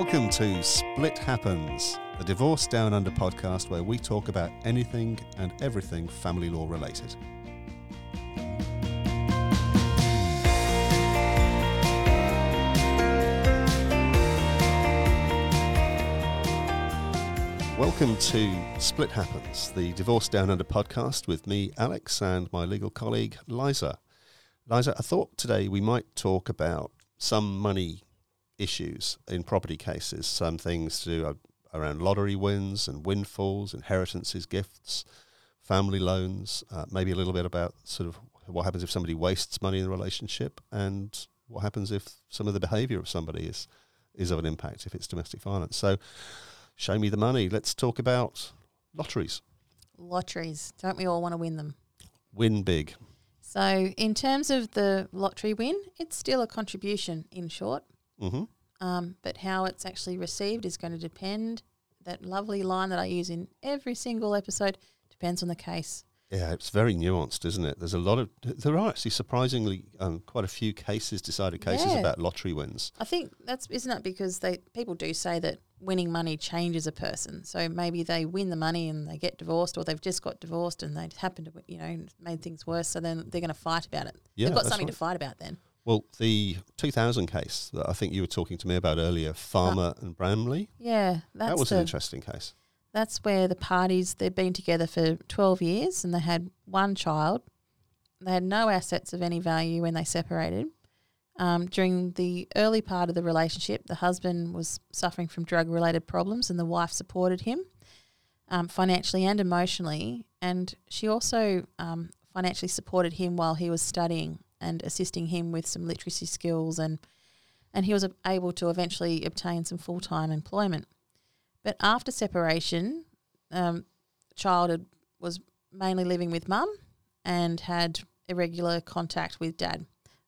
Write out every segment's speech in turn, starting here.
Welcome to Split Happens, the Divorce Down Under podcast where we talk about anything and everything family law related. Welcome to Split Happens, the Divorce Down Under podcast with me, Alex, and my legal colleague, Liza. Liza, I thought today we might talk about some money issues in property cases, some things to do uh, around lottery wins and windfalls, inheritances, gifts, family loans, uh, maybe a little bit about sort of what happens if somebody wastes money in a relationship and what happens if some of the behaviour of somebody is is of an impact if it's domestic violence. So show me the money. Let's talk about lotteries. Lotteries. Don't we all want to win them? Win big. So, in terms of the lottery win, it's still a contribution in short. Hmm Um, but how it's actually received is going to depend. That lovely line that I use in every single episode depends on the case. Yeah, it's very nuanced, isn't it? There's a lot of there are actually surprisingly um, quite a few cases, decided cases Yeah. about lottery wins. I think that's isn't that because they people do say that winning money changes a person. So maybe they win the money and they get divorced, or they've just got divorced and they happen to you know made things worse. So then they're going to fight about it. Yeah, They've got something right. to fight about then. Well, the 2000 case that I think you were talking to me about earlier, Farmer and Bramley, Yeah, that's that was the, an interesting case. that's where the parties they've been together for 12 years and they had one child. They had no assets of any value when they separated. Um, during the early part of the relationship the husband was suffering from drug related problems and the wife supported him um, financially and emotionally. And she also um, financially supported him while he was studying and assisting him with some literacy skills and and he was able to eventually obtain some full-time employment but after separation, um, child had, was mainly living with mum and had irregular contact with dad.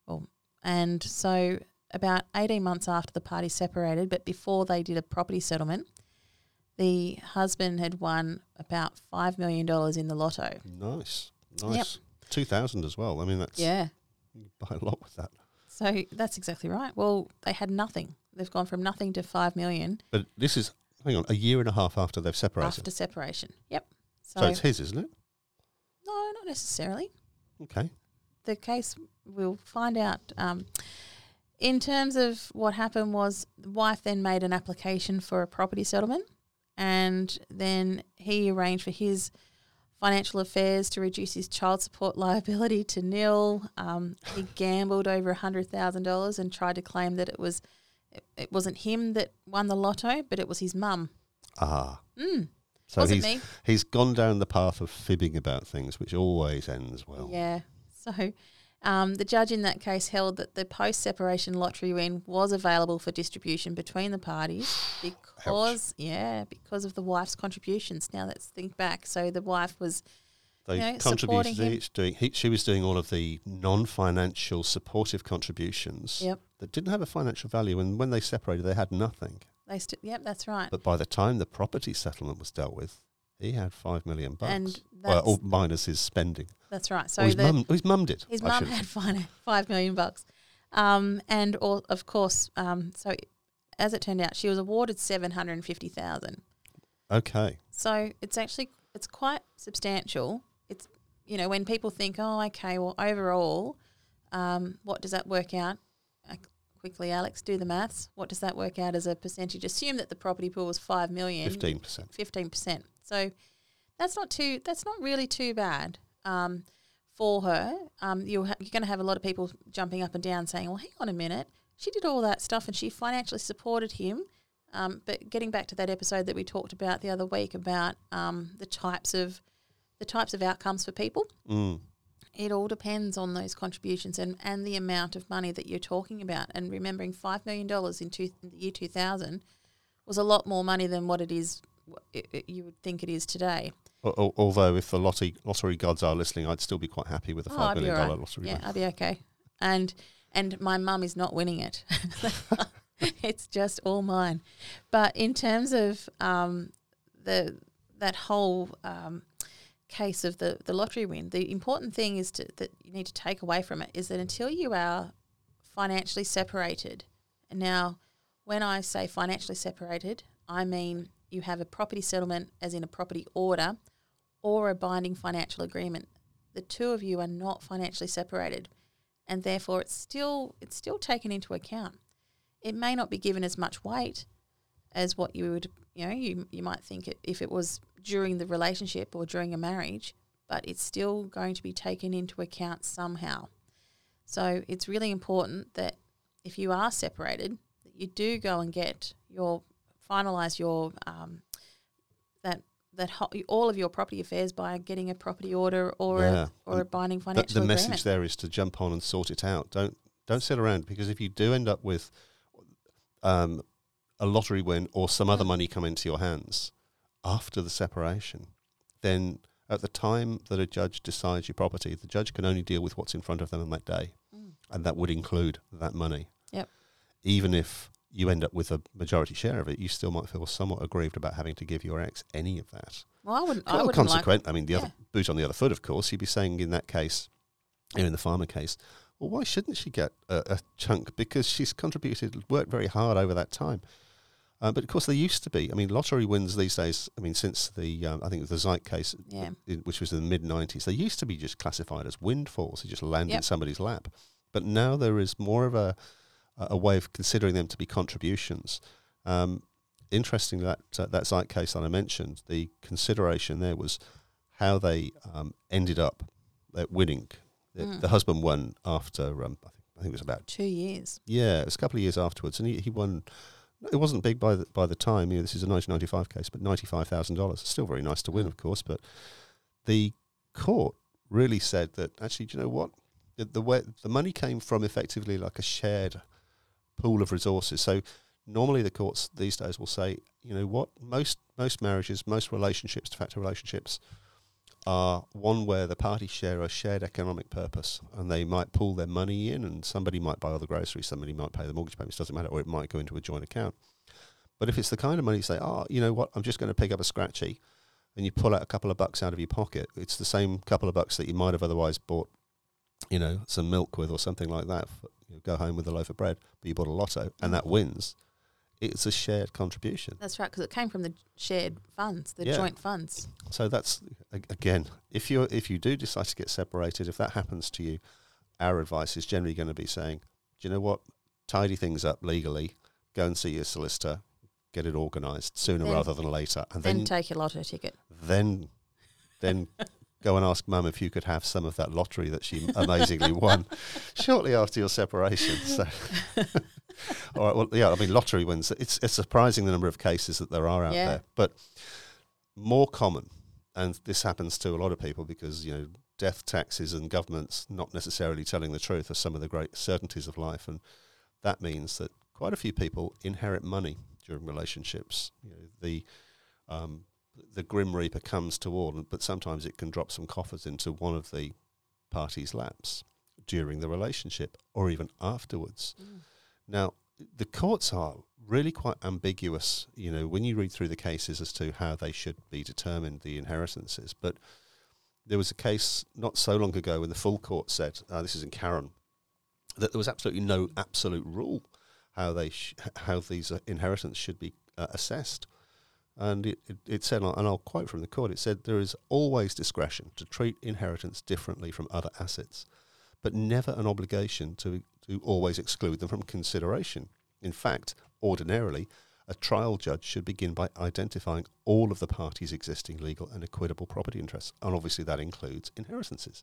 Well, and so about 18 months after the parties separated, but before they did a property settlement, the husband had won about $5 million in the lotto. Nice, nice. 2000 as well. I mean, that's Yeah. You buy a lot with that. So that's exactly right. Well, they had nothing. They've gone from nothing to 5 million But this is hang on a year and a half after they've separated. after separation. Yep. so it's his, isn't it? no, not necessarily. Okay. the case we'll find out. Um, in terms of what happened was the wife then made an application for a property settlement, and then he arranged for his financial affairs to reduce his child support liability to nil. Um, he gambled over hundred thousand dollars and tried to claim that it was it, it wasn't him that won the lotto, but it was his mum. Ah. Mm, So wasn't he's me. he's gone down the path of fibbing about things, which always ends well. Yeah. So um, the judge in that case held that the post separation lottery win was available for distribution between the parties because, yeah, because of the wife's contributions. Now let's think back. So the wife was, They you know, contributed each doing he, she was doing all of the non-financial supportive contributions yep, that didn't have a financial value and when they separated they had nothing. they st- yep, that's right. But by the time the property settlement was dealt with, he had 5 million bucks. And well, all minus his spending. That's right. So his the, mum, his mum did. his I mum should- had five, five million bucks. Um, and all, of course, um, so as it turned out, she was awarded 750000 Okay. So it's actually it's quite substantial. It's you know when people think, oh, okay, well overall, um, what does that work out? Uh, quickly, Alex, do the maths. What does that work out as a percentage? Assume that the property pool was five million. 15%. Fifteen percent. So that's not too. That's not really too bad um, for her. Um, you'll ha- you're going to have a lot of people jumping up and down saying, "Well, hang on a minute. She did all that stuff and she financially supported him." Um, but getting back to that episode that we talked about the other week about um, the types of the types of outcomes for people, Mm. it all depends on those contributions and, and the amount of money that you're talking about. And remembering $5 million in, two, in the year 2000 was a lot more money than what it is, it, it- you would think it is today. Al- al- Although, if the lottery, lottery gods are listening, I'd still be quite happy with a Oh, five I'd be million all dollar right. lottery. Yeah, win. I'd be okay. And and my mum is not winning it. it's just all mine. But in terms of um, the that whole um, case of the, the lottery win, the important thing is to, that you need to take away from it is that until you are financially separated, and now when I say financially separated, I mean you have a property settlement, as in a property order, or a binding financial agreement. The two of you are not financially separated, and therefore it's still it's still taken into account. It may not be given as much weight as what you would you know you you might think it, if it was during the relationship or during a marriage, but it's still going to be taken into account somehow. So it's really important that if you are separated, that you do go and get your finalize your um, that that ho- all of your property affairs by getting a property order or Yeah. a, or a binding financial the agreement. message there is to jump on and sort it out. Don't don't sit around because if you do end up with um, a lottery win or some other money come into your hands after the separation, then at the time that a judge decides your property, the judge can only deal with what's in front of them on that day, Mm. and that would include that money. Yep. Even if you end up with a majority share of it, you still might feel somewhat aggrieved about having to give your ex any of that. Well, I wouldn't. I Well, wouldn't like. consequent. I mean, the other boot on the other foot, of course. You'd be saying in that case, in the farmer case, well, why shouldn't she get a, a chunk? Because she's contributed, worked very hard over that time. Uh, but of course, there used to be. I mean, lottery wins these days. I mean, since the um, I think it was the Zyk case, Yeah. in- which was in the mid '90s, they used to be just classified as windfalls. They just land in somebody's lap. But now there is more of a a way of considering them to be contributions. Um, interesting that uh, that Zyk case that I mentioned, the consideration there was how they um, ended up winning. The, Mm. the husband won after um, I, think, I think it was about Two years. yeah, it was a couple of years afterwards, and he, he won. It wasn't big by the by the time. You know, this is a 1995 case, but ninety five thousand dollars. Still very nice to win, of course. But the court really said that actually, do you know what? The, the way the money came from effectively like a shared pool of resources. So normally the courts these days will say, you know what? Most most marriages, most relationships, de facto relationships, are one where the parties share a shared economic purpose and they might pull their money in and somebody might buy all the groceries, somebody might pay the mortgage payments, doesn't matter, or it might go into a joint account. But if it's the kind of money you say, oh, you know what, I'm just going to pick up a scratchy and you pull out a couple of bucks out of your pocket, it's the same couple of bucks that you might have otherwise bought, you know, some milk with or something like that. Go home with a loaf of bread, but you bought a lotto and that wins. It's a shared contribution. That's right, because it came from the shared funds, the Yeah. joint funds. So that's again, if you if you do decide to get separated, if that happens to you, our advice is generally going to be saying, do you know what, tidy things up legally, go and see your solicitor, get it organised sooner Then- rather than later, and Then then take your lotto ticket. then then go and ask mum if you could have some of that lottery that she amazingly won shortly after your separation. So. All right. Well, yeah. I mean, lottery wins. It's it's surprising the number of cases that there are out Yeah. there, but more common, and this happens to a lot of people because you know death taxes and governments not necessarily telling the truth are some of the great certainties of life, and that means that quite a few people inherit money during relationships. You know, the um, the grim reaper comes to all, but sometimes it can drop some coffers into one of the parties' laps during the relationship or even afterwards. Now, the courts are really quite ambiguous, you know, when you read through the cases as to how they should be determined, the inheritances. But there was a case not so long ago when the full court said, uh, this is in Karen, that there was absolutely no absolute rule how they sh- how these uh, inheritance should be uh, assessed. And it, it, it said, and I'll quote from the court, it said, there is always discretion to treat inheritance differently from other assets, but never an obligation to, to always exclude them from consideration. In fact, ordinarily, a trial judge should begin by identifying all of the parties' existing legal and equitable property interests, and obviously that includes inheritances.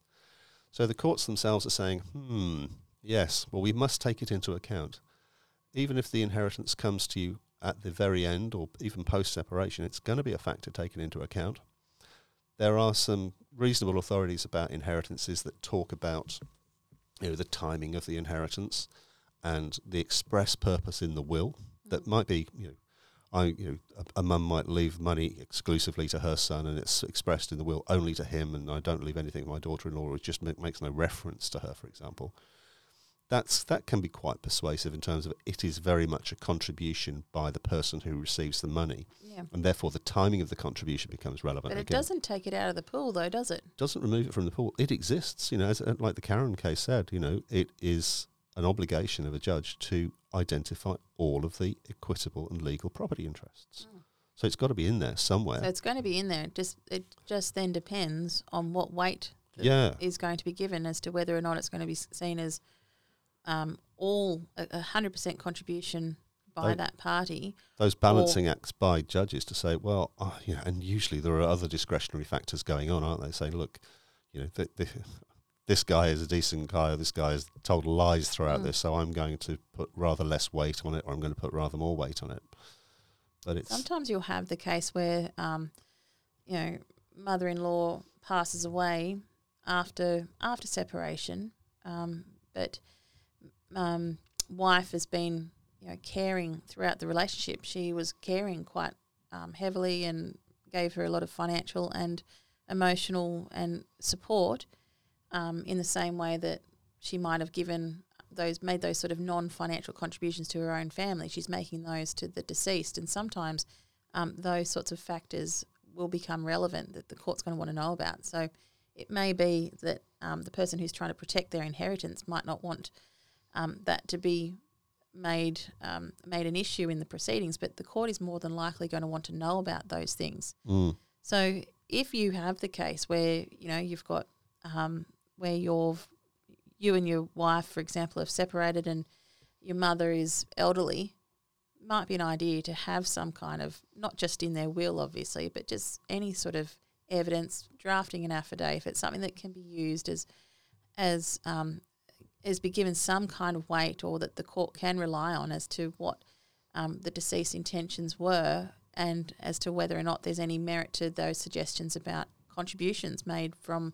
So the courts themselves are saying, hmm, yes, well, we must take it into account. Even if the inheritance comes to you at the very end or even post separation, it's going to be a factor taken into account. There are some reasonable authorities about inheritances that talk about you know the timing of the inheritance and the express purpose in the will that mm. might be you know I you know a, a mum might leave money exclusively to her son and it's expressed in the will only to him and I don't leave anything to my daughter-in-law it just make, makes no reference to her for example that's that can be quite persuasive in terms of it is very much a contribution by the person who receives the money Yeah. and therefore the timing of the contribution becomes relevant But it again doesn't take it out of the pool, though, does it? doesn't remove it from the pool. It exists, you know, as, uh, like the Karen case said. You know, it is an obligation of a judge to identify all of the equitable and legal property interests. Mm. So it's got to be in there somewhere. So it's going to be in there. It just it just then depends on what weight yeah. is going to be given as to whether or not it's going to be seen as um, all a hundred percent contribution by that party. those balancing acts by judges to say, well, oh, you know, and usually there are other discretionary factors going on, aren't they? Saying, look, you know, th- th- this guy is a decent guy, or this guy has told lies throughout Mm. this, so I'm going to put rather less weight on it, or I'm going to put rather more weight on it. But it's Sometimes you'll have the case where, um, you know, mother-in-law passes away after after separation, um, but um, wife has been, you know, caring throughout the relationship. She was caring quite um, heavily and gave her a lot of financial and emotional and support um, in the same way that she might have given those made those sort of non-financial contributions to her own family. She's making those to the deceased, and sometimes um, those sorts of factors will become relevant that the court's going to want to know about. So it may be that um, the person who's trying to protect their inheritance might not want um, that to be made um, made an issue in the proceedings, but the court is more than likely going to want to know about those things. mm, So if you have the case where you know you've got um, where you're you and your wife, for example, have separated and your mother is elderly, might be an idea to have some kind of not just in their will, obviously, but just any sort of evidence, drafting an affidavit, something that can be used as as um, as be given some kind of weight, or that the court can rely on as to what um, the deceased intentions were, and as to whether or not there's any merit to those suggestions about contributions made from,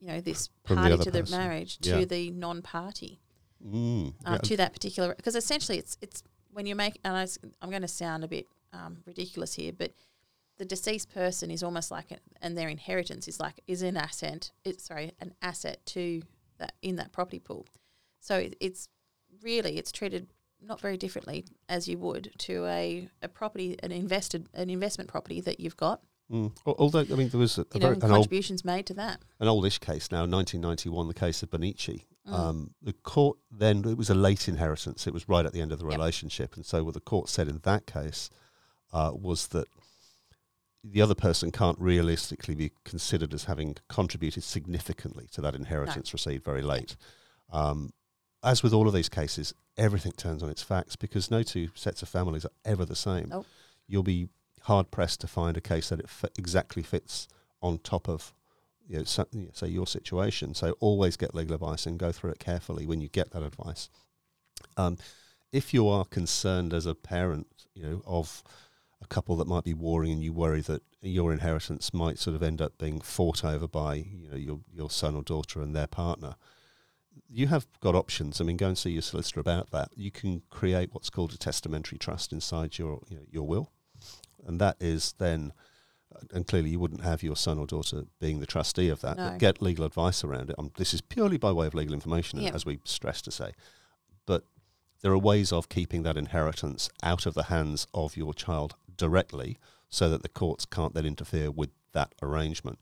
you know, this the party other to the person. marriage Yeah. to the non-party mm, uh, yeah. to that particular because essentially it's it's when you make and I, am going to sound a bit um, ridiculous here, but the deceased person is almost like a, and their inheritance is like is an asset. It's sorry, an asset to that in that property pool. So it's really it's treated not very differently as you would to a, a property an invested an investment property that you've got. Mm. Although I mean, there was a, a You know, very, and old contributions made to that. an oldish case now, 1991, the case of Bonnici. Mm. Um, the court then it was a late inheritance; it was right at the end of the Yep. relationship, and so what the court said in that case uh, was that the other person can't realistically be considered as having contributed significantly to that inheritance received very late. Um, as with all of these cases, everything turns on its facts because no two sets of families are ever the same. Nope. You'll be hard pressed to find a case that it f- exactly fits on top of you know, so, you know, say your situation. So always get legal advice and go through it carefully when you get that advice. Um, if you are concerned as a parent, you know, of couple that might be warring and you worry that your inheritance might sort of end up being fought over by, you know, your, your son or daughter and their partner, you have got options. I mean, go and see your solicitor about that. You can create what's called a testamentary trust inside your, you know, your will. And that is then and clearly you wouldn't have your son or daughter being the trustee of that, No. but get legal advice around it. Um, this is purely by way of legal information, Yeah. as we stress to say. But there are ways of keeping that inheritance out of the hands of your child directly so that the courts can't then interfere with that arrangement.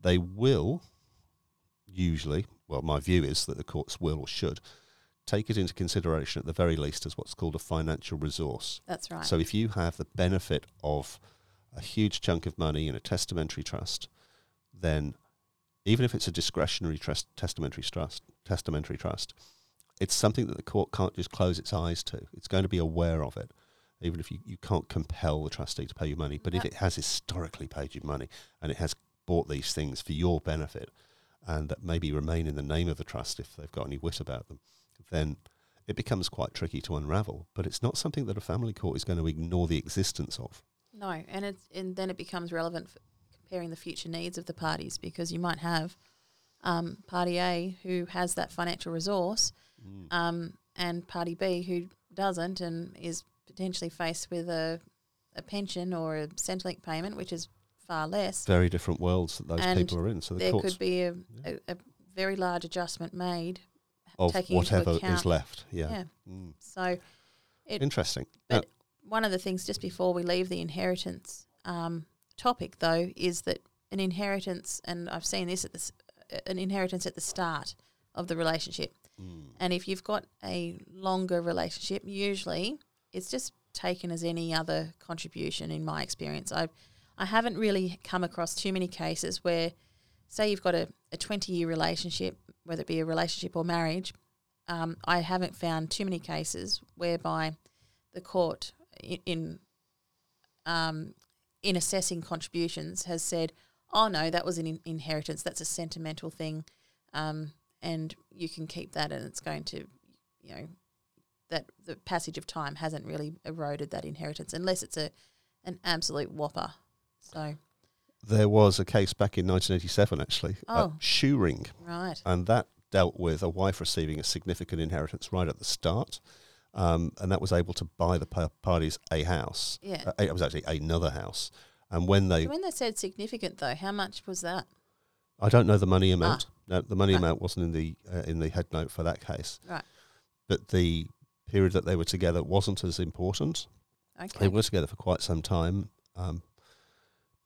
They will usually, well, my view is that the courts will or should take it into consideration at the very least as what's called a financial resource. That's right. So if you have the benefit of a huge chunk of money in a testamentary trust, then even if it's a discretionary trust, testamentary trust, testamentary trust, it's something that the court can't just close its eyes to. It's going to be aware of it, even if you, you can't compel the trustee to pay you money. But if it has historically paid you money and it has bought these things for your benefit and that maybe remain in the name of the trust if they've got any wit about them, then it becomes quite tricky to unravel. But it's not something that a family court is going to ignore the existence of. No, and it's and then it becomes relevant for comparing the future needs of the parties because you might have um, party A who has that financial resource, um, and party B who doesn't and is potentially faced with a a pension or a Centrelink payment, which is far less. Very different worlds that those And people are in. So the There courts could be a, a, a very large adjustment made, of taking whatever is left. Yeah. yeah. Mm. So It- Interesting. but one of the things just before we leave the inheritance um, topic, though, is that an inheritance, and I've seen this at the, an inheritance at the start of the relationship. Mm. And if you've got a longer relationship, usually it's just taken as any other contribution in my experience. I I haven't really come across too many cases where say you've got a, a 20 year relationship, whether it be a relationship or marriage, um, I haven't found too many cases whereby the court in, in um, in assessing contributions has said, "Oh no, that was an in- inheritance. That's a sentimental thing, um, and you can keep that, and it's going to, you know, that the passage of time hasn't really eroded that inheritance, unless it's a an absolute whopper." So There was a case back in 1987, actually, Oh. Shoering, right, and that dealt with a wife receiving a significant inheritance right at the start. Um, and that was able to buy the parties a house. yeah. Uh, it was actually another house. And when they, when they said significant, though, how much was that? I don't know the money amount. No, the money Right. amount wasn't in the uh, in the head note for that case. Right. But the period that they were together wasn't as important. Okay. They were together for quite some time, um,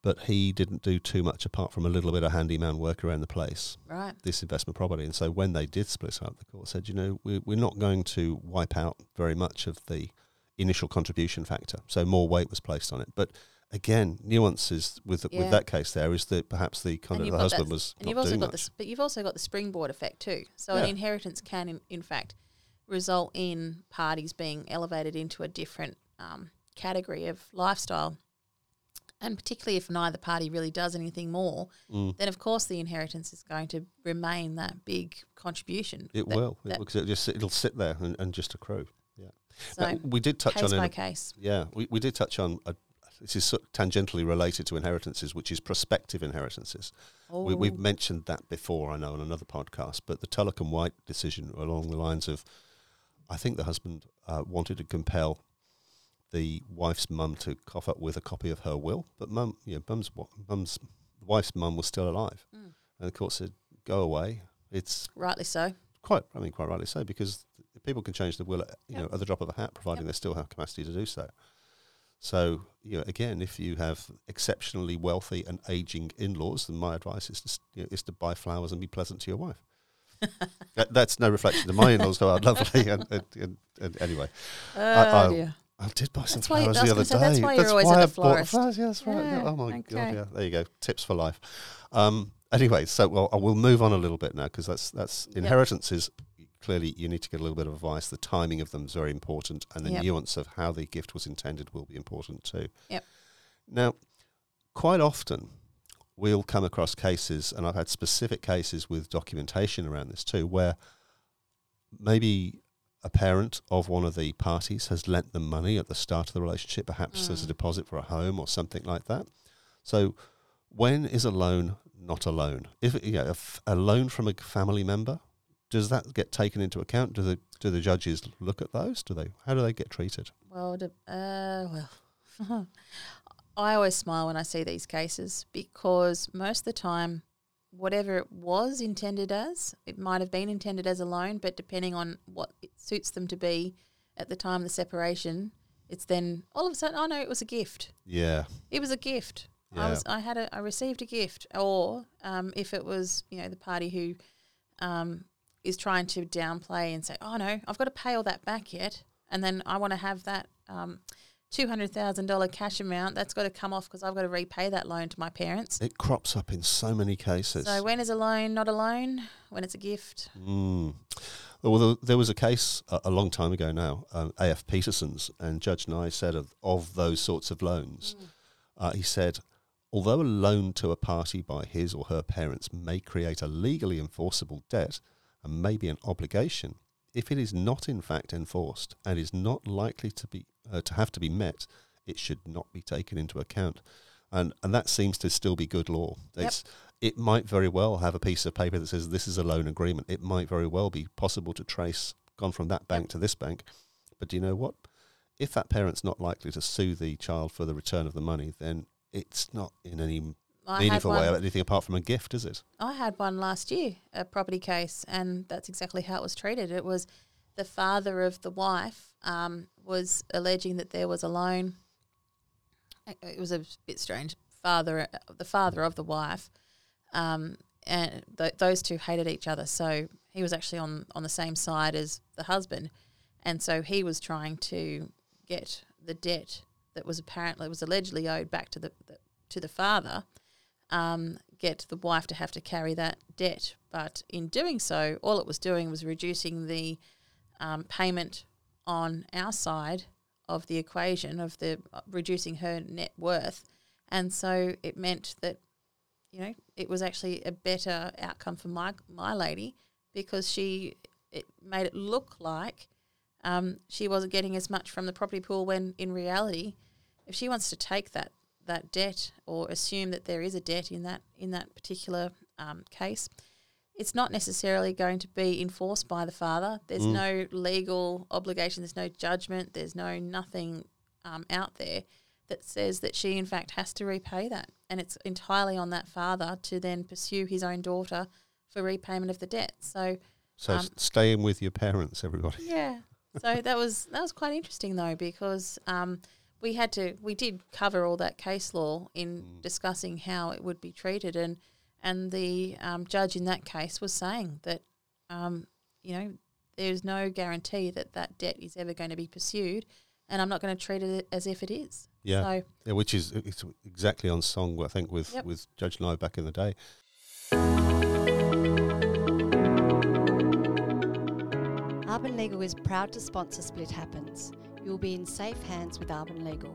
but he didn't do too much apart from a little bit of handyman work around the place, right, this investment property. And so when they did split up, the court said, you know, we're, we're not going to wipe out very much of the initial contribution factor. So more weight was placed on it. But again, nuances with Yeah. with that case there is that perhaps the conduct of the husband was and you've also got much. this, but you've also got the springboard effect too. So Yeah. an inheritance can, in, in fact, result in parties being elevated into a different um, category of lifestyle. And particularly if neither party really does anything more, Mm. then of course the inheritance is going to remain that big contribution. It that- will. It that- will, 'cause it'll just it'll sit there and, and just accrue. Yeah. So Now, we did touch case on it. by a- case. Yeah, we, we did touch on. A, this is sort of tangentially related to inheritances, which is prospective inheritances. We, we've Oh, mentioned that before, I know, on another podcast. But the Tulloch and White decision along the lines of, I think the husband uh, wanted to compel the wife's mum to cough up with a copy of her will, but mum, you know, mum's mum's the wife's mum was still alive, Mm. and the court said, "Go away." It's rightly so. quite, I mean, quite rightly so, because people can change the will, at, you Yep. know, at the drop of a hat, providing Yep. they still have capacity to do so. So, you know, again, if you have exceptionally wealthy and aging in-laws, then my advice is to, you know, is to buy flowers and be pleasant to your wife. that, that's no reflection of my in-laws, who are lovely. And, and, and, and anyway, Oh, I- dear. I did buy some That's flowers the other say, day. that's why you're always at I the bought florist. flowers. Yeah, that's right. Yeah, oh my okay. god! Yeah, there you go. Tips for life. Um, anyway, so well, I will move on a little bit now because that's that's Yep. inheritances. Clearly, you need to get a little bit of advice. The timing of them is very important, and the Yep. nuance of how the gift was intended will be important too. Yep. Now, quite often, we'll come across cases, and I've had specific cases with documentation around this too, where maybe a parent of one of the parties has lent them money at the start of the relationship, perhaps as a Mm. deposit for a home or something like that. So, when is a loan not a loan? If you know, a, loan from a family member, does that get taken into account? Do the do the judges look at those? Do they? How do they get treated? Well, uh, well, I always smile when I see these cases because most of the time, whatever it was intended as, it might have been intended as a loan, but depending on what it suits them to be at the time of the separation, it's then all of a sudden, oh no, it was a gift. Yeah, It was a gift. I was, I had a, I received a gift, or um, if it was, you know, the party who um, is trying to downplay and say, "Oh no, I've got to pay all that back yet," and then I want to have that um, two hundred thousand dollar cash amount that's got to come off because I've got to repay that loan to my parents. it crops up in so many cases. So when is a loan not a loan? When it's a gift? Mm. Well, there- was a case a, long time ago now, um, A.F. Peterson's, and Judge Nygh said of, of those sorts of loans, uh, he said, although a loan to a party by his or her parents may create a legally enforceable debt and may be an obligation, if it is not in fact enforced and is not likely to be uh, to have to be met, it should not be taken into account. And and that seems to still be good law. Yep. It's, it might very well have a piece of paper that says this is a loan agreement. It might very well be possible to trace gone from that bank to this bank. But do you know what? If that parent's not likely to sue the child for the return of the money, then it's not in any I meaningful way anything apart from a gift, is it? I had one last year, a property case, and that's exactly how it was treated. It was the father of the wife um, was alleging that there was a loan. It- was a bit strange. Father, the father of the wife, um, and th- those two hated each other. So he was actually on on the same side as the husband, and so he was trying to get the debt that was apparently was allegedly owed back to the, the to the father, um, get the wife to have to carry that debt. But in doing so, all it was doing was reducing the um, payment on our side of the equation of the uh, reducing her net worth, and so it meant that you know it was actually a better outcome for my my lady because she it made it look like um, she wasn't getting as much from the property pool when in reality, if she wants to take that that debt or assume that there is a debt in that in that particular um, case, it's not necessarily going to be enforced by the father. There's Mm. no legal obligation. There's no judgment. There's no nothing um, out there that says that she in fact has to repay that, and it's entirely on that father to then pursue his own daughter for repayment of the debt. So So Um, s- stay in with your parents, everybody. yeah. So that was that was quite interesting though because um, we had to we did cover all that case law in Mm. discussing how it would be treated and and the um, judge in that case was saying that um, you know there's no guarantee that that debt is ever going to be pursued and I'm not going to treat it as if it is. Yeah. So Yeah, which is it's exactly on song, I think, with, Yep. with Judge Nygh back in the day. Arbon Legal is proud to sponsor Split Happens. You will be in safe hands with Arbon Legal.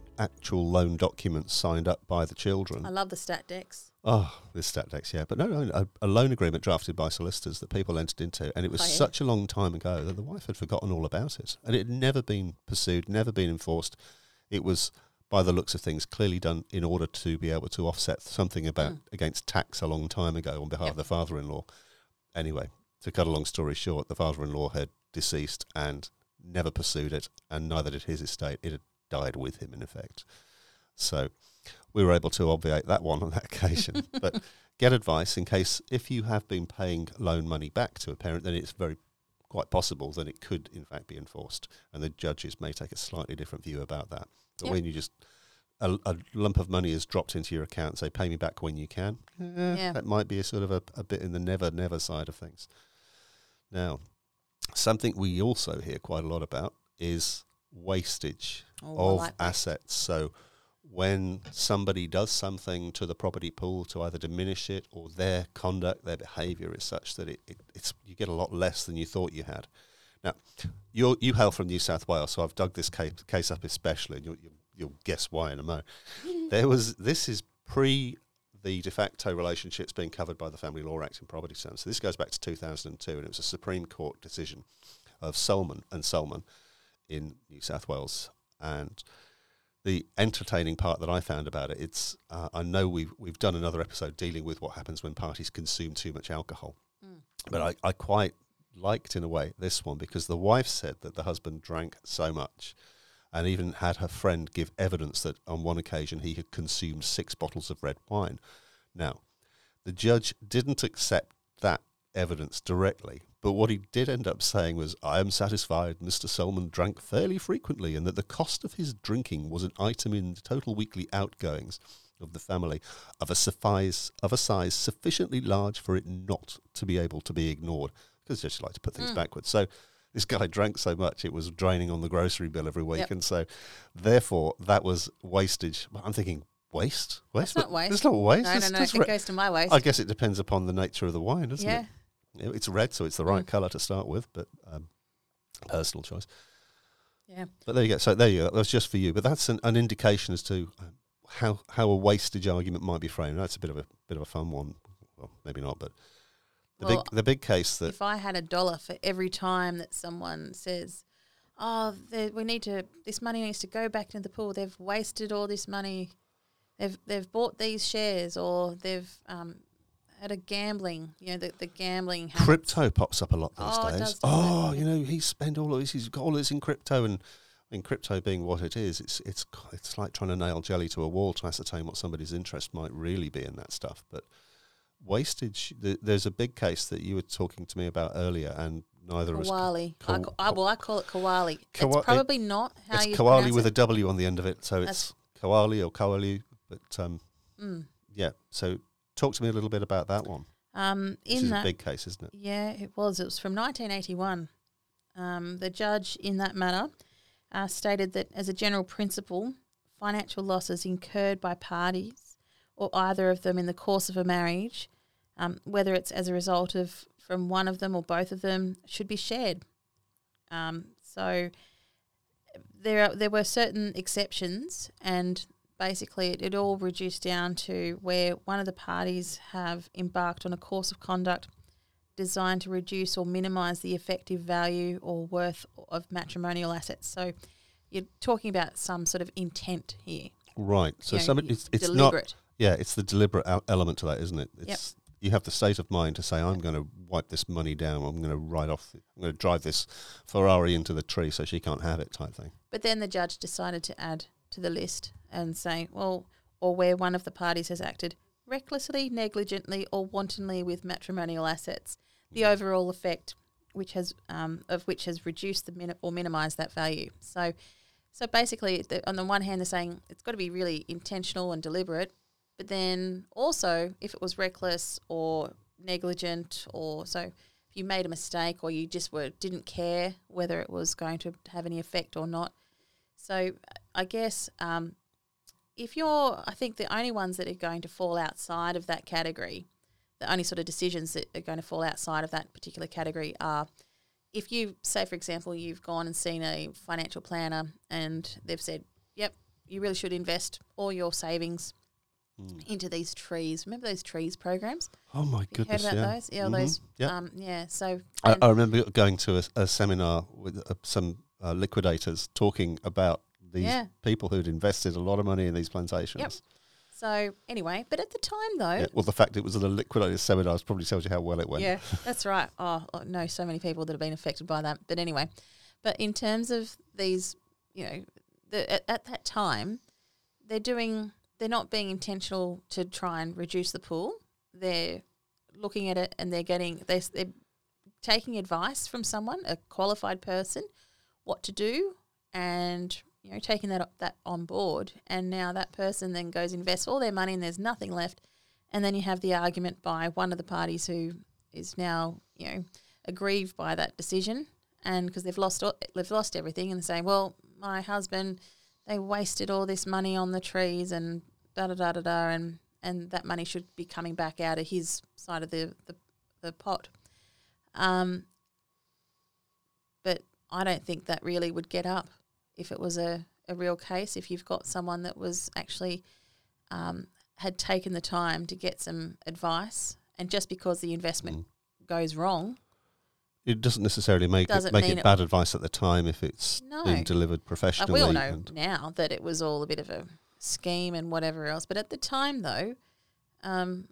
actual loan documents signed up by the children. I love the stat decs. Oh, the stat decs, yeah. But no, no, a, a loan agreement drafted by solicitors that people entered into, and it was Oh, yeah. such a long time ago that the wife had forgotten all about it, and it had never been pursued, never been enforced. It was, by the looks of things, clearly done in order to be able to offset something about Mm. against tax a long time ago on behalf Yep. of the father-in-law. Anyway, to cut a long story short, the father-in-law had deceased and never pursued it, and neither did his estate. It had died with him, in effect. So we were able to obviate that one on that occasion. but get advice in case if you have been paying loan money back to a parent, then it's very quite possible that it could in fact be enforced, and the judges may take a slightly different view about that. But Yep. when you just a, a lump of money is dropped into your account, say pay me back when you can. eh, Yeah. that might be a sort of a, a bit in the never never side of things. Now, something we also hear quite a lot about is wastage Oh, of like assets. So when somebody does something to the property pool to either diminish it or their conduct, their behaviour is such that it, it, it's you get a lot less than you thought you had. Now, you you hail from New South Wales, so I've dug this case, case up especially, and you'll, you'll, you'll guess why in a moment. there was this is pre the de facto relationships being covered by the Family Law Act in property terms. So this goes back to 2002, and it was a Supreme Court decision of Solomon and Solomon in New South Wales. And the entertaining part that I found about it, it's uh, I know we've we've done another episode dealing with what happens when parties consume too much alcohol, Mm. but I, I quite liked in a way this one because the wife said that the husband drank so much and even had her friend give evidence that on one occasion he had consumed six bottles of red wine. Now, the judge didn't accept that evidence directly, but what he did end up saying was, I am satisfied Mr. Solomon drank fairly frequently and that the cost of his drinking was an item in the total weekly outgoings of the family of a size, of a size sufficiently large for it not to be able to be ignored. Because just like to put things Mm. backwards. So this guy drank so much it was draining on the grocery bill every week, Yep. and so therefore that was wastage. I'm thinking waste, waste. not waste. It's not waste. No, it's no, no. It re- goes to my waste. I guess it depends upon the nature of the wine, doesn't yeah. it? It's red, so it's the right Mm. colour to start with, but um, personal choice. Yeah. But there you go. So there you go. That's just for you. But that's an, an indication as to um, how how a wastage argument might be framed. That's a bit of a bit of a fun one. Well, maybe not, but the Well, big the big case that if I had a dollar for every time that someone says, "Oh, we need to. This money needs to go back into the pool. They've wasted all this money. They've they've bought these shares, or they've um, had a gambling. You know, the, the gambling habits. crypto pops up a lot these Oh, days. does, oh, it? you know, he spent all of this. He's got all this in crypto, and in crypto being what it is, it's it's it's like trying to nail jelly to a wall to ascertain what somebody's interest might really be in that stuff. But wastage, th- there's a big case that you were talking to me about earlier, and neither of us. I, Ko- I, well, I call it Koali. Koa- it's probably not how It's you pronounce with it. a W on the end of it, so That's- it's Koali or Koali. But um, Mm. yeah, so talk to me a little bit about that one. Um, This in is that, a big case, isn't it? Yeah, it was. It was from 1981. Um, the judge in that matter uh, stated that, as a general principle, financial losses incurred by parties or either of them in the course of a marriage, um, whether it's as a result of from one of them or both of them, should be shared. Um, so there, are, there were certain exceptions, and basically it, it all reduced down to where one of the parties have embarked on a course of conduct designed to reduce or minimise the effective value or worth of matrimonial assets. So you're talking about some sort of intent here. Right. So you know, somebody, it's, it's not. deliberate. Yeah, it's the deliberate element to that, isn't it? It's you have the state of mind to say, I'm going to wipe this money down. I'm going to write off. I'm going to drive this Ferrari into the tree so she can't have it, type thing. But then the judge decided to add to the list and saying, well, or where one of the parties has acted recklessly, negligently, or wantonly with matrimonial assets, the overall effect, which has um, of which has reduced the min- or minimised that value. So, so basically, the, on the one hand, they're saying it's got to be really intentional and deliberate, but then also if it was reckless or negligent, or so if you made a mistake or you just were didn't care whether it was going to have any effect or not. So I guess um, if you're, I think the only ones that are going to fall outside of that category, the only sort of decisions that are going to fall outside of that particular category are if you say, for example, you've gone and seen a financial planner and they've said, yep, you really should invest all your savings into these trees. Remember those trees programs? Oh my You goodness! heard about yeah. those? Yeah, Mhm. those. Yeah. Um, yeah. So I, I remember going to a, a seminar with uh, some uh, liquidators talking about these Yeah. people who'd invested a lot of money in these plantations. Yep. so anyway, but at the time though, Yeah, well, the fact it was at a liquidator seminar probably tells you how well it went. Yeah, that's right. Oh, I know so many people that have been affected by that. But anyway, but in terms of these, you know, the, at, at that time, they're doing, they're not being intentional to try and reduce the pool. They're looking at it and they're getting, they're, they're taking advice from someone, a qualified person, what to do, and you know, taking that that on board. And now that person then goes invests all their money and there's nothing left and then you have the argument by one of the parties who is now, you know, aggrieved by that decision, and because they've lost all, they've lost everything, and they say, well, my husband, they wasted all this money on the trees, and da da da da da, and and that money should be coming back out of his side of the the, the pot. Um, but I don't think that really would get up if it was a, a real case. If you've got someone that was actually um, had taken the time to get some advice, and just because the investment Mm. goes wrong, It doesn't necessarily make it, Doesn't make mean it it- bad advice at the time if it's No. being delivered uh, professionally. we all know now that it was all a bit of a scheme and whatever else. But at the time, though, um,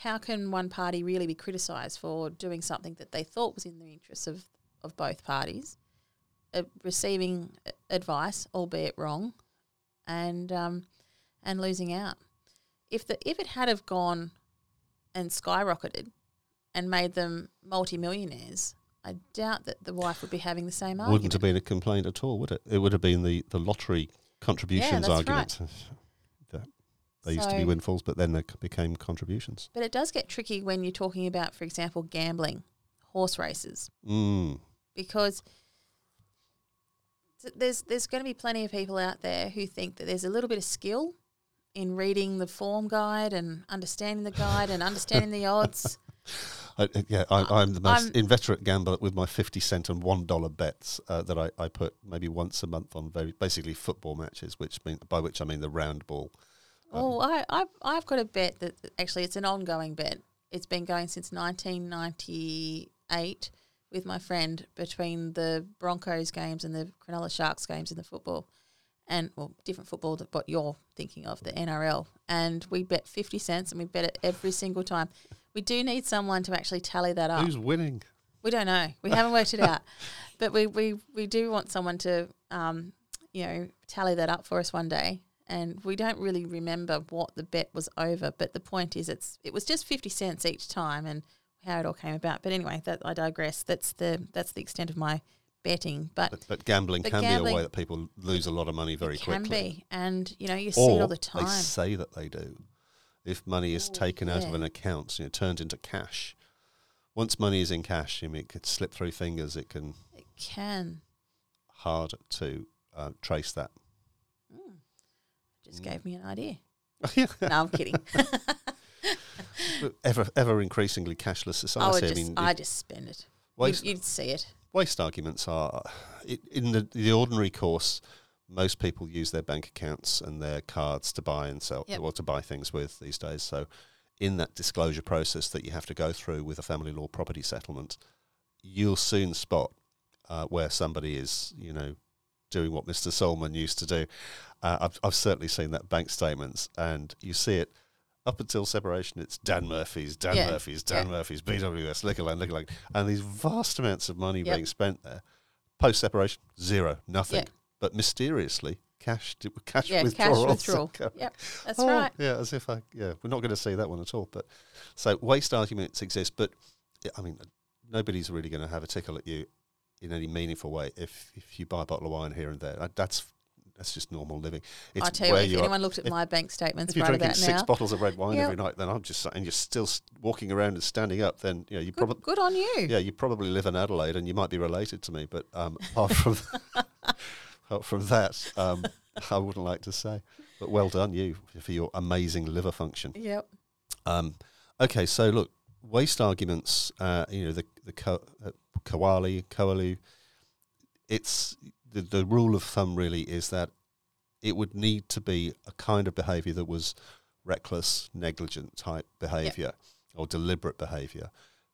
how can one party really be criticised for doing something that they thought was in the interests of, of both parties, uh, receiving advice, albeit wrong, and um, and losing out? If the if it had have gone and skyrocketed and made them multimillionaires, I doubt that the wife would be having the same argument. wouldn't have been a complaint at all, would it? It would have been the, the lottery contributions that's argument. That they used to be windfalls, but then they became contributions. But it does get tricky when you're talking about, for example, gambling, horse races, Mm. because there's there's going to be plenty of people out there who think that there's a little bit of skill in reading the form guide and understanding the guide and understanding the odds. I, I- yeah, I, I'm the most I'm- inveterate gambler with my 50 cent and $1 bets uh, that I, I put maybe once a month on very basically football matches, which mean by which I mean the round ball. Oh, I, I've, I've got a bet that actually it's an ongoing bet. It's been going since 1998 with my friend between the Broncos games and the Cronulla Sharks games in the football. And, well, different football than what you're thinking of, the NRL. And we bet 50 cents and we bet it every single time. We do need someone to actually tally that up. Who's winning? We don't know. We haven't worked it out, but we, we, we do want someone to um, you know, tally that up for us one day. And we don't really remember what the bet was over, but the point is, it's it was just fifty cents each time, and how it all came about. But anyway, that I digress. That's the that's the extent of my betting. But, But, but gambling But can be a way that people lose a lot of money very it can quickly. be, and you know, you see it all the time. they say that they do. If money is Ooh, taken out of an account, you know, turned into cash. Once money is in cash, I mean, it could slip through fingers. It can It can. hard to uh, trace that. Mm. Just Mm. gave me an idea. no, I'm kidding. ever ever increasingly cashless I society. I, just, mean, I just spend it. waste, You'd, you'd see it. waste arguments are i- in the the ordinary course. Most people use their bank accounts and their cards to buy and sell, Yep. or to buy things with these days. So, in that disclosure process that you have to go through with a family law property settlement, you'll soon spot uh, where somebody is, you know, doing what Mr. Solman used to do. Uh, I've, I've certainly seen that bank statements, and you see it up until separation. It's Dan Murphy's, Dan Yeah, Murphy's, Dan yeah. Murphy's, BWS, Liquorland, Liquorland, and these vast amounts of money Yep. being spent there. Post separation, zero, nothing. Yeah. But mysteriously, cash cash Yeah, cash withdrawals. withdrawal. Yep, that's Oh, right. Yeah, as if I yeah, we're not going to see that one at all. But so waste arguments exist, but I mean, nobody's really going to have a tickle at you in any meaningful way if if you buy a bottle of wine here and there. That- That's that's just normal living. It's I tell you what, if you are- anyone looked at if- my bank statements if you're right drinking about six now, bottles of red wine Yep. every night, then I'm just and you're still walking around and standing up. Then you know you probably good on you. yeah you probably live in Adelaide and you might be related to me, but um, apart from apart from that, um, I wouldn't like to say. But well done you for your amazing liver function. Yep. Um, okay, so look, waste arguments. Uh, you know the the ko- uh, Kowali, Koalu. It's the the rule of thumb really is that it would need to be a kind of behaviour that was reckless, negligent type behaviour or deliberate behaviour.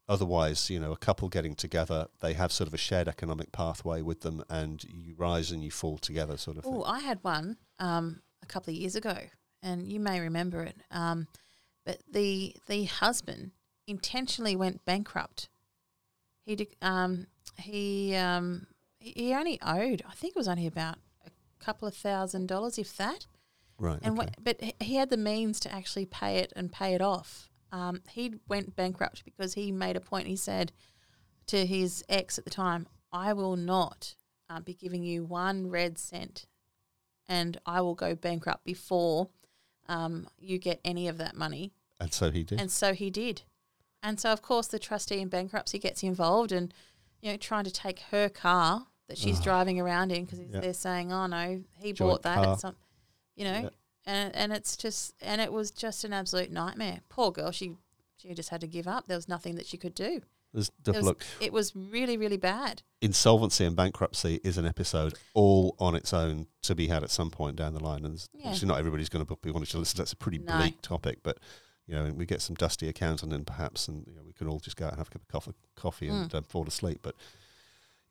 Otherwise, you know, a couple getting together, they have sort of a shared economic pathway with them, and you rise and you fall together, sort of. Oh, I had one um, a couple of years ago, and you may remember it. Um, but the the husband intentionally went bankrupt. He um, he um, he only owed, I think it was only about a couple of thousand dollars, if that. Right. And okay. but he- he had the means to actually pay it and pay it off. Um, he went bankrupt because he made a point. He said to his ex at the time, "I will not uh, be giving you one red cent, and I will go bankrupt before um, you get any of that money." and so he did. And so he did. And so, of course, the trustee in bankruptcy gets involved and, you know, trying to take her car that she's Oh. driving around in because Yeah. they're saying, oh, no, he Joint bought that. car. Some, you know, Yeah. and, and it's just, and it was just an absolute nightmare. Poor girl, she, she just had to give up. There was nothing that she could do. There's, There was- look, It was really, really bad. insolvency and bankruptcy is an episode all on its own to be had at some point down the line. And Yeah. obviously, not everybody's going to be wanting to listen. That's a pretty No. bleak topic, but you know, and we get some dusty accountant in perhaps, and you know, we can all just go out and have a cup of coffee, coffee and Mm. uh, fall asleep. But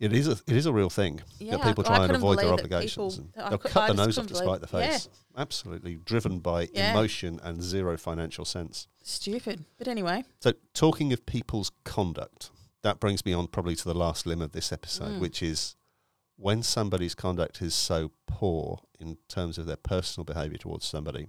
it is a it is a real thing Yeah, that people try and avoid their obligations. people- and they'll cut I the nose off couldn't despite the face. Absolutely driven by Yeah. emotion and zero financial sense. Stupid. But anyway, So, talking of people's conduct, that brings me on probably to the last limb of this episode, Mm. which is when somebody's conduct is so poor in terms of their personal behaviour towards somebody,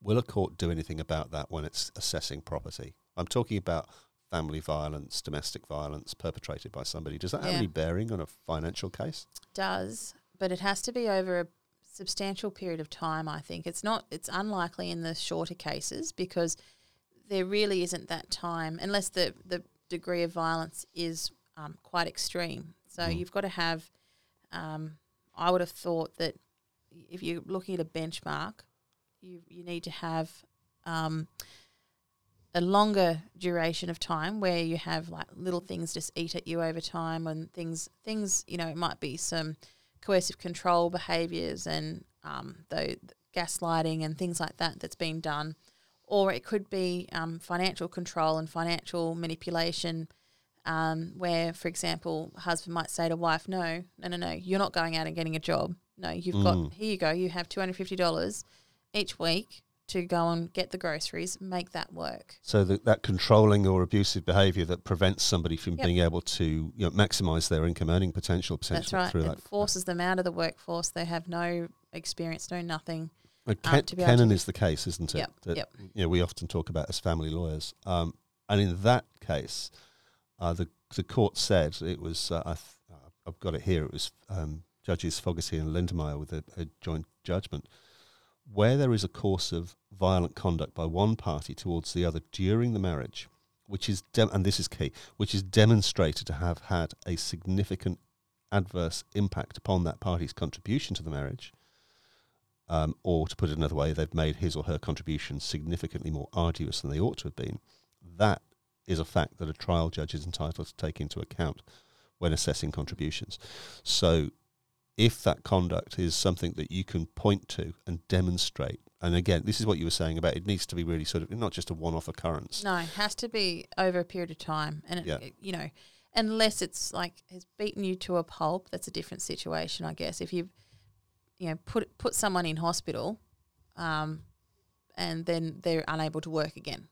will a court do anything about that when it's assessing property? I'm talking about family violence, domestic violence perpetrated by somebody. Does that have Yeah. any bearing on a financial case? does, but it has to be over a substantial period of time. I think it's not. It's unlikely in the shorter cases because there really isn't that time unless the the degree of violence is um, quite extreme. So Mm. you've got to have. Um, I would have thought that if you're looking at a benchmark, you you need to have. Um, a longer duration of time where you have like little things just eat at you over time and things things you know it might be some coercive control behaviors and um, the gaslighting and things like that that's been done or it could be um, financial control and financial manipulation um, where for example husband might say to wife no no no no you're not going out and getting a job no you've Mm. got here you go you have $250 each week to go and get the groceries, make that work. So that, that controlling or abusive behaviour that prevents somebody from Yep. being able to you know, maximise their income earning potential potential That's right. It that. forces them out of the workforce. They have no experience, no nothing. Uh, um, Ken- to be able Kennon is the case, isn't it? Yep, That, yep. You know, we often talk about as family lawyers, um, and in that case, uh, the the court said it was. Uh, I th- uh, I've got it here. It was um, judges Fogarty and Lindenmayer with a, a joint judgment, where there is a course of violent conduct by one party towards the other during the marriage, which is dem- and this is key, which is demonstrated to have had a significant adverse impact upon that party's contribution to the marriage um, or to put it another way, they've made his or her contribution significantly more arduous than they ought to have been. That is a fact that a trial judge is entitled to take into account when assessing contributions. So, if that conduct is something that you can point to and demonstrate, and again, this is what you were saying about it needs to be really sort of not just a one off occurrence. No, it has to be over a period of time, and it, Yeah. it- you know, unless it's like has beaten you to a pulp, that's a different situation, I guess. If you, you know, put put someone in hospital, um, and then they're unable to work again,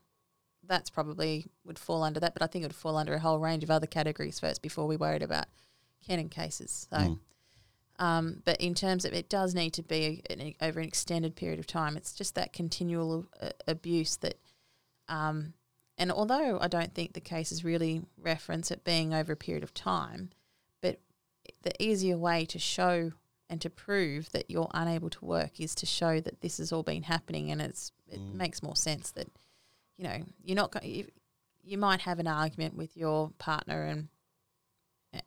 that's probably would fall under that. But I think it would fall under a whole range of other categories first before we worried about Kennon cases. So. Mm. Um, but in terms of it does need to be an, over an extended period of time. It's just that continual uh, abuse that, um, and although I don't think the cases really reference it being over a period of time, but the easier way to show and to prove that you're unable to work is to show that this has all been happening, and it's it Mm. makes more sense that you know you're not going. You, you might have an argument with your partner and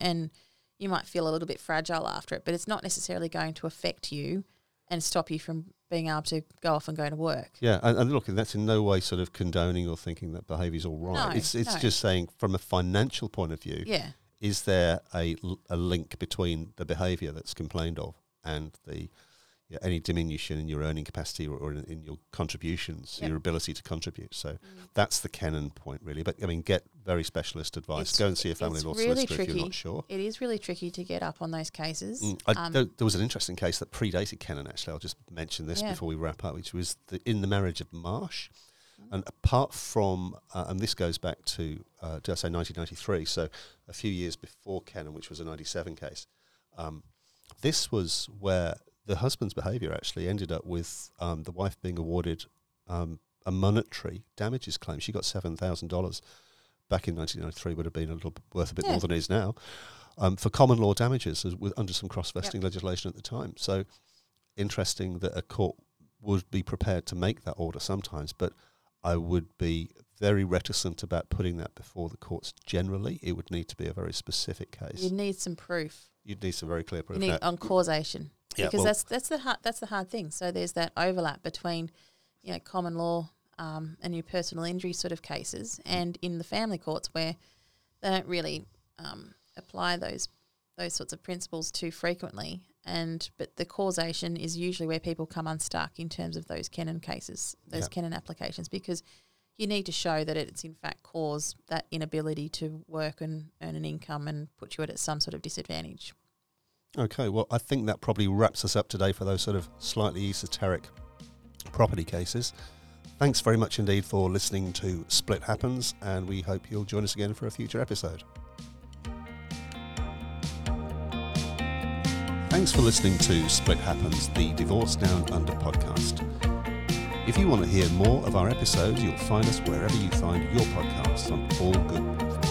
and you might feel a little bit fragile after it, but it's not necessarily going to affect you and stop you from being able to go off and go to work. Yeah, and, and look, that's in no way sort of condoning or thinking that behaviour is all right. No, it's it's no. just saying from a financial point of view, Yeah, is there a, a link between the behaviour that's complained of and the any diminution in your earning capacity or, or in, in your contributions, Yep. your ability to contribute? So Mm. that's the Kennon point, really. But I mean, get very specialist advice. It's- Go and see a family law really solicitor if you're not sure. it is really tricky to get up on those cases. Mm, I, Um, there, there was an interesting case that predated Kennon. Actually, I'll just mention this Yeah. before we wrap up, which was the, in the marriage of Marsh. Mm. And apart from, uh, and this goes back to, uh, did I say 1993? So a few years before Kennon, which was a 97 case. Um, this was where the husband's behaviour actually ended up with um, the wife being awarded um, a monetary damages claim. She got seven thousand dollars back in 1993. Would have been a little worth a bit Yeah. more than it is now um, for common law damages as, with, under some cross vesting legislation at the time. So interesting that a court would be prepared to make that order sometimes, but I would be very reticent about putting that before the courts generally. It would need to be a very specific case. You'd need some proof. You'd need some very clear proof. You need on causation Yeah, because well- that's that's the hard, that's the hard thing. So there's that overlap between you know common law um, and your personal injury sort of cases, and in the family courts where they don't really um, apply those those sorts of principles too frequently. And but the causation is usually where people come unstuck in terms of those Kennon cases, those Yeah. Kennon applications, because you need to show that it's in fact caused that inability to work and earn an income and put you at some sort of disadvantage. Okay, well, I think that probably wraps us up today for those sort of slightly esoteric property cases. Thanks very much indeed for listening to Split Happens, and we hope you'll join us again for a future episode. Thanks for listening to Split Happens, the Divorce Down Under podcast. If you want to hear more of our episodes, you'll find us wherever you find your podcasts on all good